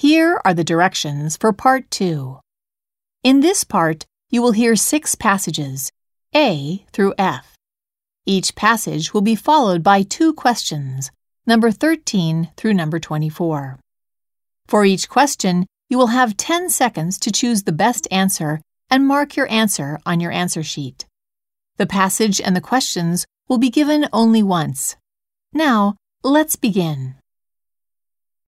Here are the directions for Part 2. In this part, you will hear six passages, A through F. Each passage will be followed by two questions, number 13 through number 24. For each question, you will have 10 seconds to choose the best answer and mark your answer on your answer sheet. The passage and the questions will be given only once. Now, let's begin.